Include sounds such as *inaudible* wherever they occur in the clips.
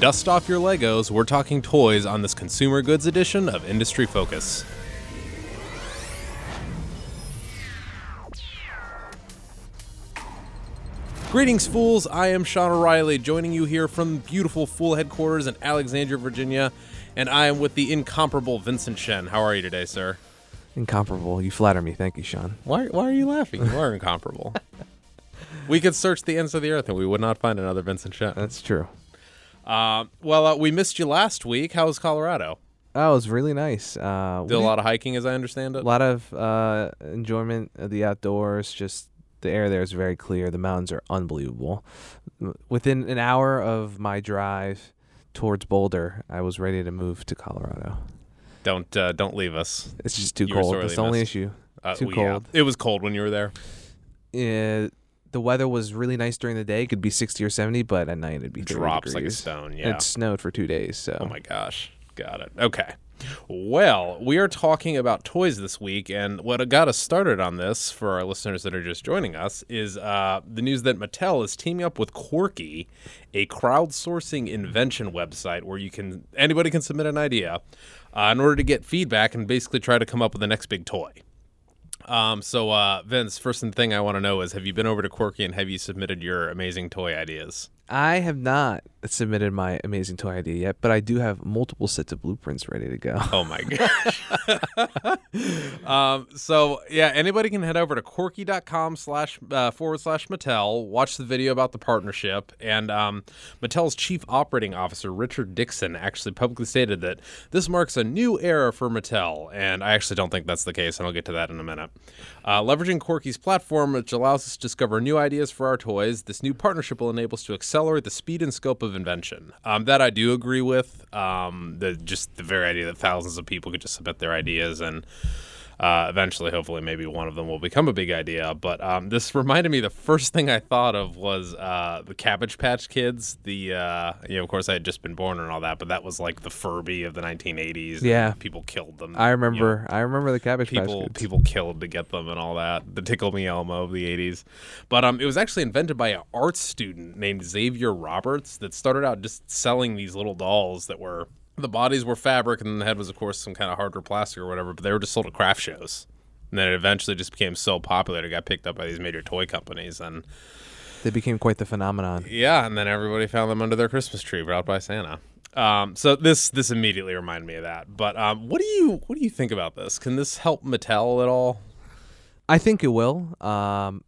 Dust off your Legos, we're talking toys on this consumer goods edition of Industry Focus. Greetings, fools. I am Sean O'Reilly, joining you here from beautiful Fool headquarters in Alexandria, Virginia, and I am with the incomparable Vincent Shen. How are you today, sir? Incomparable. You flatter me. Thank you, Sean. Why, why are you laughing? You are incomparable. *laughs* we could search the ends of the earth and we would not find another Vincent Shen. That's true. Uh, well, uh, we missed you last week. How was Colorado? Oh, it was really nice. Uh, Did a lot of hiking, as I understand it. a lot of uh, enjoyment of the outdoors. Just the air there is very clear. The mountains are unbelievable. Within an hour of my drive towards Boulder, I was ready to move to Colorado. Don't uh, don't leave us. It's just too You cold. That's the only issue. Uh, Too yeah. cold. It was cold when you were there. Yeah, the weather was really nice during the day. It could be 60 or 70, but at night it'd be 30 Drops like a degrees. stone. Yeah. It snowed for two days. So Oh my gosh. Got it. Okay. Well, we are talking about toys this week, and what got us started on this for our listeners that are just joining us is uh, the news that Mattel is teaming up with Quirky, a crowdsourcing invention website where you can anybody can submit an idea uh, in order to get feedback and basically try to come up with the next big toy. Um, so, uh, Vince, first thing I want to know is have you been over to Quirky and have you submitted your amazing toy ideas? I have not submitted my amazing toy idea yet, but I do have multiple sets of blueprints ready to go. Oh my gosh. *laughs* um, so yeah, anybody can head over to quirky.com slash uh, forward slash Mattel, watch the video about the partnership, and um, Mattel's chief operating officer Richard Dickson actually publicly stated that this marks a new era for Mattel, and I actually don't think that's the case, and I'll get to that in a minute. Uh, leveraging Quirky's platform, which allows us to discover new ideas for our toys, this new partnership will enable us to accelerate the speed and scope of invention. Um, that I do agree with. Um, the just the very idea that thousands of people could just submit their ideas and. Uh, eventually, hopefully, maybe one of them will become a big idea. But um, this *laughs* reminded me. The first thing I thought of was uh, the Cabbage Patch Kids. The uh, you know, of course, I had just been born and all that, but that was like the Furby of the 1980s. Yeah. people killed them. I you know, remember. I remember the Cabbage Patch people Kids. people killed to get them and all that. The Tickle Me Elmo of the 80s. But um, it was actually invented by an art student named Xavier Roberts that started out just selling these little dolls that were the bodies were fabric and the head was of course some kind of harder plastic or whatever, but they were just sold at craft shows. And then it eventually just became so popular it got picked up by these major toy companies and They became quite the phenomenon. yeah, and then everybody found them under their Christmas tree brought by Santa. Um, so this this immediately reminded me of that. But um, what do you what do you think about this? Can this help Mattel at all? I think it will. Um,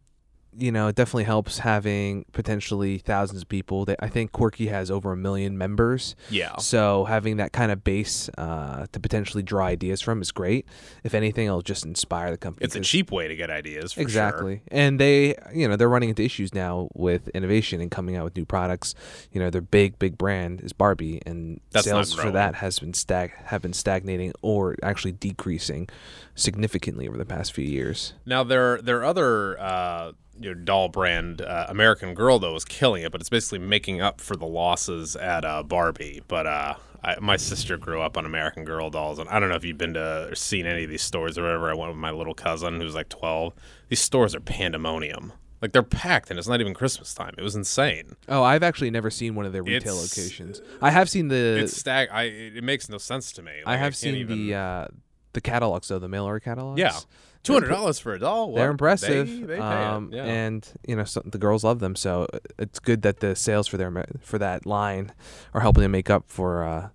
you know, it definitely helps having potentially thousands of people. That I think Quirky has over a million members. Yeah. So having that kind of base uh, to potentially draw ideas from is great. If anything, it'll just inspire the company. It's a cheap way to get ideas. For exactly and they you know they're running into issues now with innovation and coming out with new products you know their big big brand is barbie and That's sales for that has been stag have been stagnating or actually decreasing significantly over the past few years Sure. Now their their other uh, you know, doll brand, uh, American Girl, though, is killing it, but it's basically making up for the losses at uh, Barbie. But uh, I, my sister grew up on American Girl dolls, and I don't know if you've been to or seen any of these stores or whatever. I went with my little cousin who's like twelve. These stores are pandemonium. Like they're packed, and it's not even Christmas time. It was insane. oh i've actually never seen one of their retail It's- locations i have seen the It's stag. I it makes no sense to me. i have can't seen even- the uh the catalogs though the mail order catalogs yeah, two hundred dollars for a doll. they're impressive They, they pay um, it. Yeah. and you know so the girls love them so uh, it's good that the sales for their for that line are helping to make up for uh,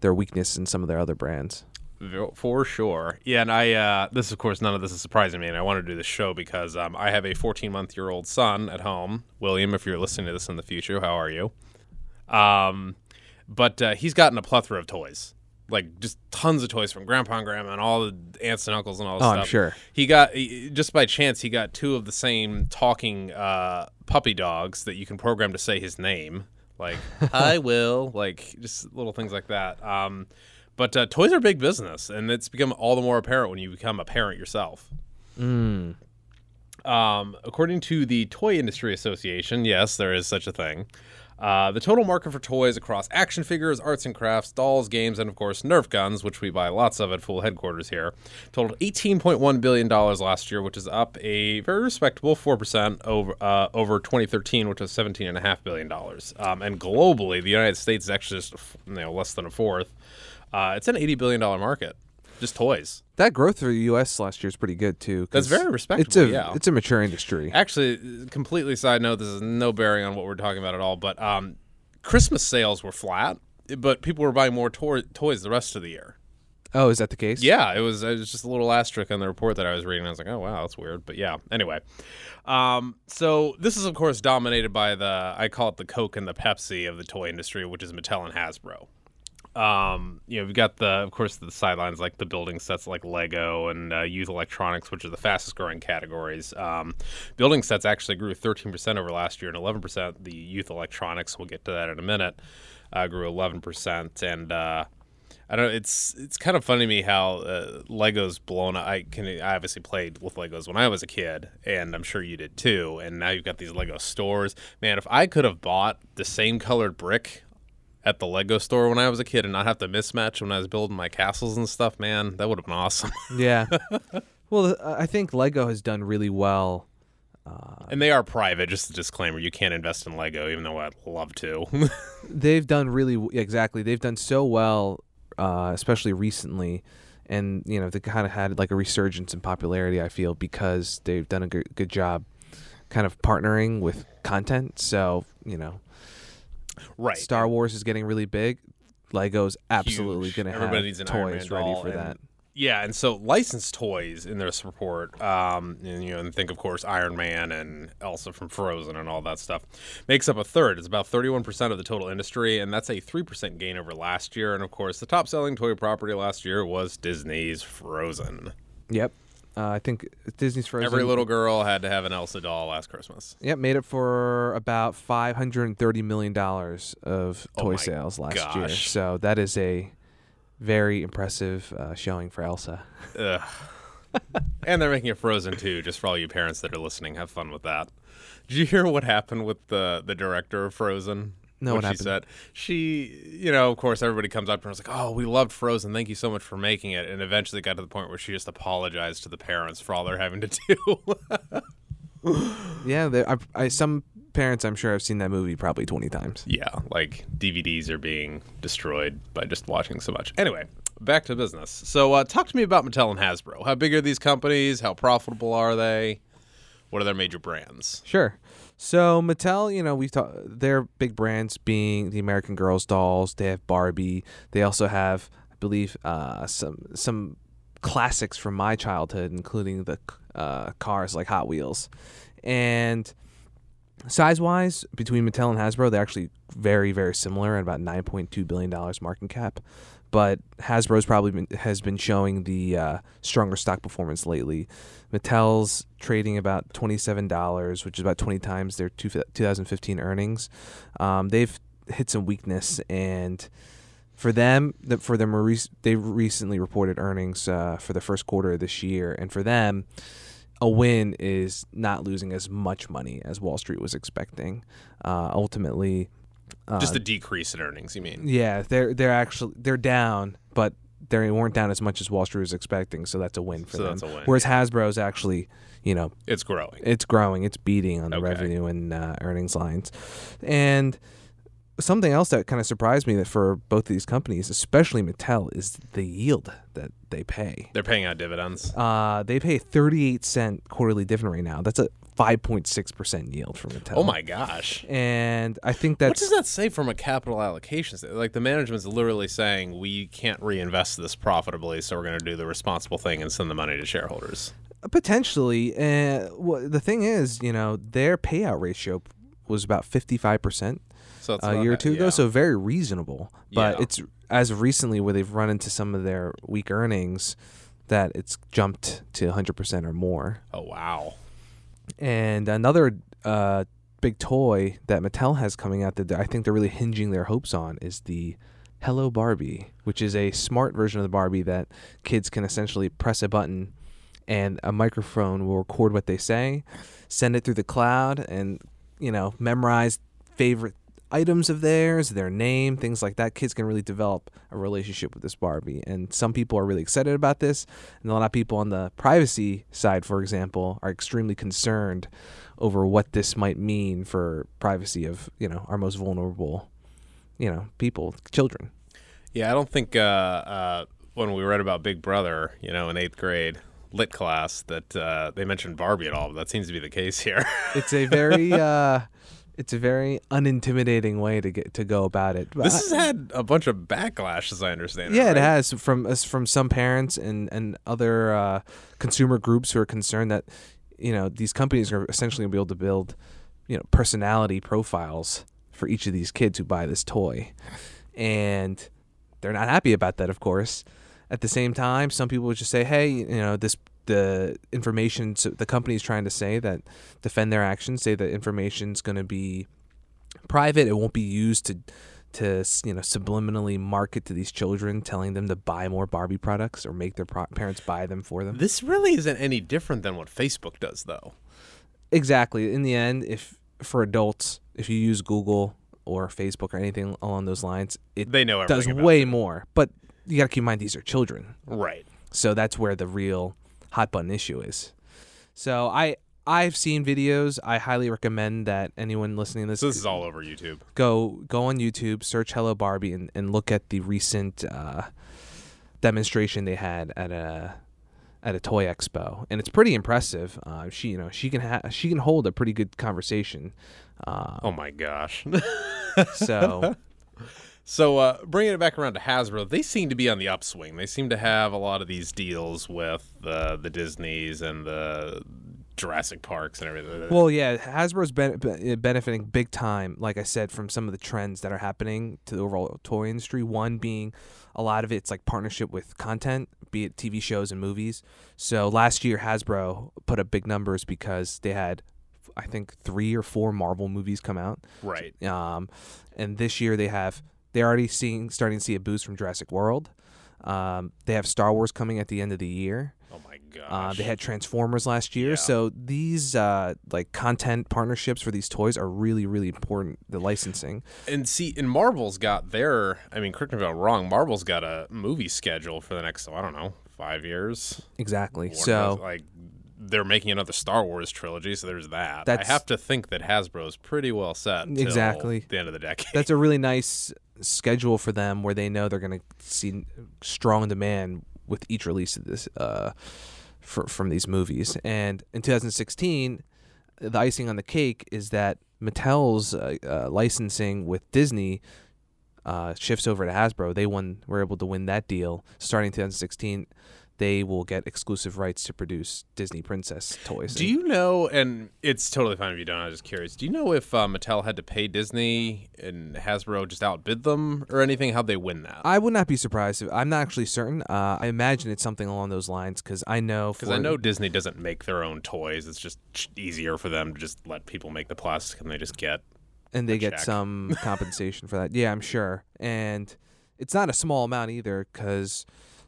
their weakness in some of their other brands For sure. Yeah, and I uh this of course none of this is surprising me and I want to do this show because um I have a 14 month year old son at home. William, if you're listening to this in the future, how are you? Um but uh, he's gotten a plethora of toys. Like just tons of toys from grandpa and grandma and all the aunts and uncles and all this Oh, stuff. I'm sure. He got he- just by chance he got two of the same talking uh puppy dogs that you can program to say his name. Like *laughs* I will, like just little things like that. Um but uh, toys are big business, and it's become all the more apparent when you become a parent yourself. Um, according to the Toy Industry Association, yes, there is such a thing. Uh, the total market for toys across action figures, arts and crafts, dolls, games, and of course Nerf guns, which we buy lots of at Fool headquarters here, totaled 18.1 billion dollars last year, which is up a very respectable four percent over uh, over 2013, which was 17.5 billion dollars. Um, and globally, the United States is actually just you know less than a fourth. Uh, it's an 80 billion dollar market, just toys. That growth for the U.S. last year is pretty good too. That's very respectable. It's a yeah. it's a mature industry. Actually, completely side note. This is no bearing on what we're talking about at all. But um, Christmas sales were flat, but people were buying more to- toys the rest of the year. Oh, is that the case? Yeah, it was. It was just a little asterisk on the report that I was reading. I was like, oh wow, that's weird. But yeah. Anyway, um, so this is of course dominated by the I call it the Coke and the Pepsi of the toy industry, which is Mattel and Hasbro. Um, you know, we've got the, of course, the sidelines like the building sets like Lego and uh, youth electronics, which are the fastest growing categories. Um, building sets actually grew 13% over last year and 11% the youth electronics. We'll get to that in a minute. Uh, grew 11%. And, uh, I don't. know, It's it's kind of funny to me how uh, Legos blown. up. I can. I obviously played with Legos when I was a kid, and I'm sure you did too. And now you've got these Lego stores. Man, if I could have bought the same colored brick at the Lego store when I was a kid and not have to mismatch when I was building my castles and stuff, man, that would have been awesome. *laughs* Yeah. well, uh, I think Lego has done really well. and they are private. Just a disclaimer: you can't invest in Lego, even though I'd love to. *laughs* They've done really exactly. They've done so well, uh, especially recently, and you know they kind of had like a resurgence in popularity. I feel because they've done a good, good job, kind of partnering with content. So you know, right. Star Wars is getting really big. Lego's absolutely going to have Everybody needs an Iron toys Man ready for and- that. Yeah, and so licensed toys in this report, um, and, you know, and think of course Iron Man and Elsa from Frozen and all that stuff, makes up a third. It's about thirty-one percent of the total industry, and that's a three percent gain over last year. And of course, the top-selling toy property last year was Disney's Frozen. Yep. Uh, I think Disney's Frozen. Every little girl had to have an Elsa doll last Christmas. Yep, made it for about five hundred and thirty million dollars of Oh toy my sales last year. So that is a very impressive uh, showing for Elsa. Ugh. *laughs* and they're making it Frozen too, just for all you parents that are listening. Have fun with that. Did you hear what happened with the the director of Frozen? No, what she happened? said. She, you know, of course, everybody comes up to her and was like, "Oh, we loved Frozen. Thank you so much for making it." And eventually got to the point where she just apologized to the parents for all they're having to do. Yeah, *laughs* there- I, I, some parents I'm sure have seen that movie probably twenty times. yeah, like DVDs are being destroyed by just watching so much. Anyway, back to business. So, uh, talk to me about Mattel and Hasbro. How big are these companies? How profitable are they? What are their major brands? Sure. So Mattel, you know, we've talked their big brands being the American Girls dolls. They have Barbie. They also have, I believe, uh, some some classics from my childhood, including the uh, cars like Hot Wheels, and size wise, between Mattel and Hasbro, they're actually very very similar at about nine point two billion dollars market cap. But Hasbro's probably been, has been showing the uh, stronger stock performance lately. Mattel's trading about twenty seven dollars, which is about twenty times their two, 2015 earnings. Um, they've hit some weakness, and for them, the, for them, they recently reported earnings uh, for the first quarter of this year, and for them, a win is not losing as much money as Wall Street was expecting. Uh, ultimately, uh, Just a decrease in earnings, you mean? yeah, they're they're actually they're down, but they weren't down as much as Wall Street was expecting, so that's a win for So them. that's a win, Whereas Hasbro's actually, you know, It's growing. it's growing, it's beating on the Okay. revenue and uh, earnings lines, and something else that kind of surprised me that for both of these companies, especially Mattel, is the yield that they pay. They're paying out dividends. Uh, they pay 38 cent quarterly dividend right now. That's a 5.6% yield for Mattel. Oh my gosh. And I think that's. What does that say from a capital allocation? Like the management's literally saying we can't reinvest this profitably, so we're going to do the responsible thing and send the money to shareholders. Potentially, uh, wh- the thing is, you know, their payout ratio was about fifty-five percent So a year or two ago, yeah. so very reasonable. But Yeah. it's as of recently where they've run into some of their weak earnings that it's jumped to hundred percent or more. oh wow, And another uh, big toy that Mattel has coming out that I think they're really hinging their hopes on is the Hello Barbie, which is a smart version of the Barbie that kids can essentially press a button and a microphone will record what they say, send it through the cloud, and you know memorize favorite items of theirs, their name, things like that. Kids can really develop a relationship with this Barbie. And some people are really excited about this. And a lot of people on the privacy side, for example, are extremely concerned over what this might mean for privacy of, you know, our most vulnerable, you know, people, children. Yeah, I don't think uh, uh, when we read about Big Brother, you know, in eighth grade lit class, that uh, they mentioned Barbie at all. But that seems to be the case here. It's a very uh *laughs* it's a very unintimidating way to get to go about it. But this has had a bunch of backlash, as I understand. yeah, it right? has from from some parents and and other uh, consumer groups who are concerned that you know these companies are essentially going to be able to build you know personality profiles for each of these kids who buy this toy, and they're not happy about that. Of course, at the same time, some people would just say, hey, you know this. The information so the company is trying to say that defend their actions, say that information's going to be private. It won't be used to to you know subliminally market to these children, telling them to buy more Barbie products or make their pro- parents buy them for them. This really isn't any different than what Facebook does, though. Exactly. In the end, if for adults, if you use Google or Facebook or anything along those lines, it They know does way it. more. But you got to keep in mind these are children, Right. so that's where the real hot button issue is. So I I've seen videos. I highly recommend that anyone listening to this So this is all over YouTube. go go on YouTube, search Hello Barbie, and, and look at the recent uh, demonstration they had at a at a toy expo, and it's pretty impressive. Uh, she you know she can ha- she can hold a pretty good conversation. Uh, Oh my gosh. so *laughs* So, uh, bringing it back around to Hasbro, they seem to be on the upswing. They seem to have a lot of these deals with the the Disneys and the Jurassic Parks and everything. well, yeah, Hasbro's ben- be- benefiting big time. Like I said, from some of the trends that are happening to the overall toy industry. One being a lot of it's like partnership with content, be it TV shows and movies. So last year, Hasbro put up big numbers because they had, I think, three or four Marvel movies come out. right. Um, and this year they have they're already seeing starting to see a boost from Jurassic World. Um, they have Star Wars coming at the end of the year. Oh my gosh. Uh, they had Transformers last year, Yeah. so these uh, like content partnerships for these toys are really, really important. The licensing, and see, and Marvel's got their. I mean, correct me if I'm wrong. Marvel's got a movie schedule for the next. I don't know, five years. exactly. Warner so like they're making another Star Wars trilogy, so there's that. That's- I have to think that Hasbro's pretty well set. Exactly. The end of the decade. that's a really nice schedule for them, where they know they're going to see strong demand with each release of this uh, for, from these movies. And in 2016, the icing on the cake is that Mattel's uh, uh, licensing with Disney uh, shifts over to Hasbro. They won, were able to win that deal starting 2016. They will get exclusive rights to produce Disney princess toys. Do you know? And it's totally fine if you don't. I'm just curious. Do you know if uh, Mattel had to pay Disney and Hasbro just outbid them or anything? How'd they win that? I would not be surprised. If, I'm not actually certain. Uh, I imagine it's something along those lines because I know. Because I know Disney doesn't make their own toys. It's just easier for them to just let people make the plastic and they just get. and they get check. some *laughs* compensation for that. Yeah, I'm sure. And it's not a small amount either, because,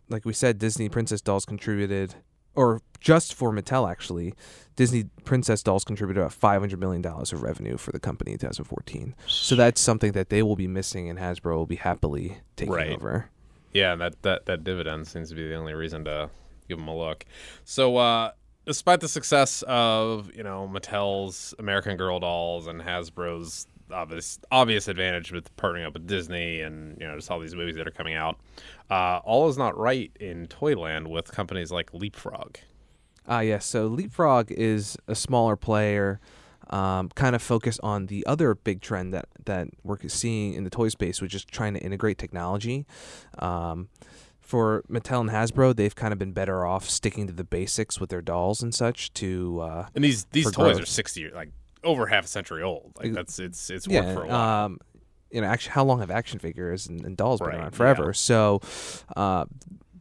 like we said, Disney Princess Dolls contributed, or just for Mattel actually, Disney Princess Dolls contributed about 500 million dollars of revenue for the company in 2014. So that's something that they will be missing, and Hasbro will be happily taking Right. over. Yeah, and that, that, that dividend seems to be the only reason to give them a look. So, uh, despite the success of you know Mattel's American Girl dolls and Hasbro's obvious obvious advantage with partnering up with Disney and you know just all these movies that are coming out, uh, all is not right in Toyland with companies like Leapfrog. Ah, yes. So Leapfrog is a smaller player, um, kind of focused on the other big trend that that we're seeing in the toy space, which is trying to integrate technology. Um, for Mattel and Hasbro, they've kind of been better off sticking to the basics with their dolls and such. To uh, And these these toys growth. are sixty years, like over half a century old. Like that's it's it's yeah, worked for a while. um, you know, actually, how long have action figures and, and dolls been Right, around? Forever. yeah. So, uh,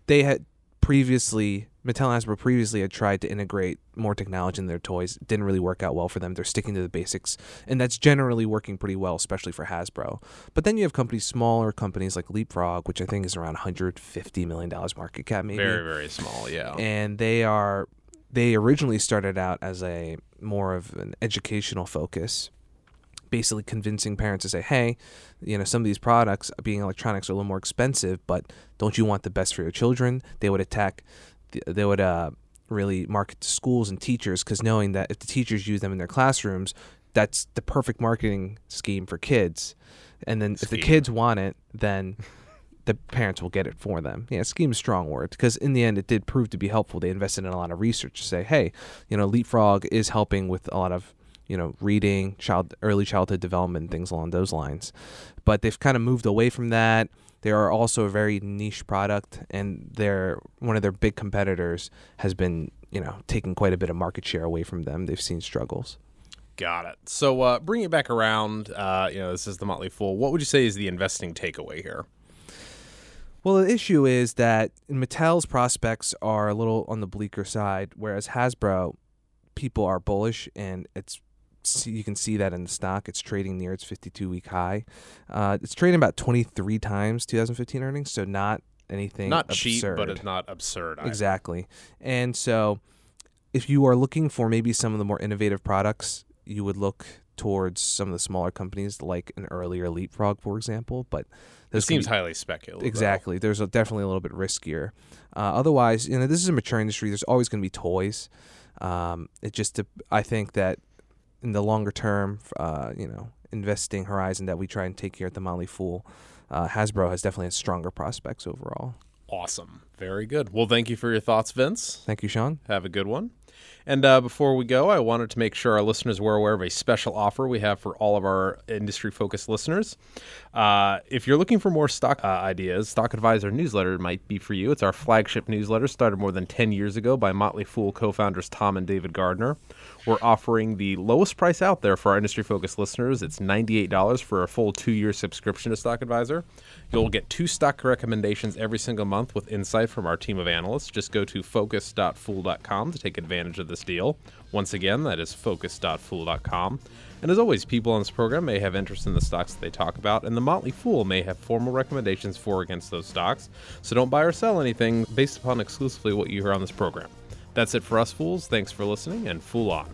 they had previously Mattel and Hasbro previously had tried to integrate more technology in their toys. It didn't really work out well for them. They're sticking to the basics, and that's generally working pretty well, especially for Hasbro. But then you have companies, smaller companies like Leapfrog, which I think is around 150 million dollars market cap, maybe very very small. Yeah. and they are they originally started out as a more of an educational focus basically convincing parents to say, hey, you know, some of these products, being electronics, are a little more expensive, but don't you want the best for your children? They would attack, they would uh, really market to schools and teachers because knowing that if the teachers use them in their classrooms, that's the perfect marketing scheme for kids. And then if the kids want it, then the parents will get it for them. Yeah, scheme's strong word because in the end it did prove to be helpful. They invested in a lot of research to say, hey, you know, Leapfrog is helping with a lot of you know reading, child early childhood development, things along those lines. But they've kind of moved away from that. They are also a very niche product, and they're one of their big competitors has been you know taking quite a bit of market share away from them. They've seen struggles. Got it. So, uh, bring it back around. Uh, you know, this is the Motley Fool. What would you say is the investing takeaway here? Well, the issue is that Mattel's prospects are a little on the bleaker side, whereas Hasbro, people are bullish, and it's you can see that in the stock. It's trading near its 52 week high. Uh, it's trading about 23 times 2015 earnings, so not anything Not absurd. cheap, but it's not absurd. either. Exactly. And so if you are looking for maybe some of the more innovative products, you would look towards some of the smaller companies like an earlier Leapfrog, for example. But can seems be- highly speculative. though. exactly. There's a, definitely a little bit riskier. Uh, otherwise, you know, this is a mature industry. There's always going to be toys. Um, it just, I think that in the longer term, uh, you know, investing horizon that we try and take here at the Motley Fool, uh, Hasbro has definitely had stronger prospects overall. Awesome. Very good. Well, thank you for your thoughts, Vince. Thank you, Sean. Have a good one. And uh, before we go, I wanted to make sure our listeners were aware of a special offer we have for all of our industry focused listeners. Uh, if you're looking for more stock uh, ideas, Stock Advisor newsletter might be for you. It's our flagship newsletter, started more than 10 years ago by Motley Fool co founders Tom and David Gardner. We're offering the lowest price out there for our industry focused listeners. It's $98 for a full two year subscription to Stock Advisor. You'll get two stock recommendations every single month with insight from our team of analysts. Just go to focus.fool.com to take advantage of this deal. Once again, that is focus.fool.com. And as always, people on this program may have interest in the stocks that they talk about, and the Motley Fool may have formal recommendations for or against those stocks. So don't buy or sell anything based upon exclusively what you hear on this program. That's it for us, fools. Thanks for listening, and fool on.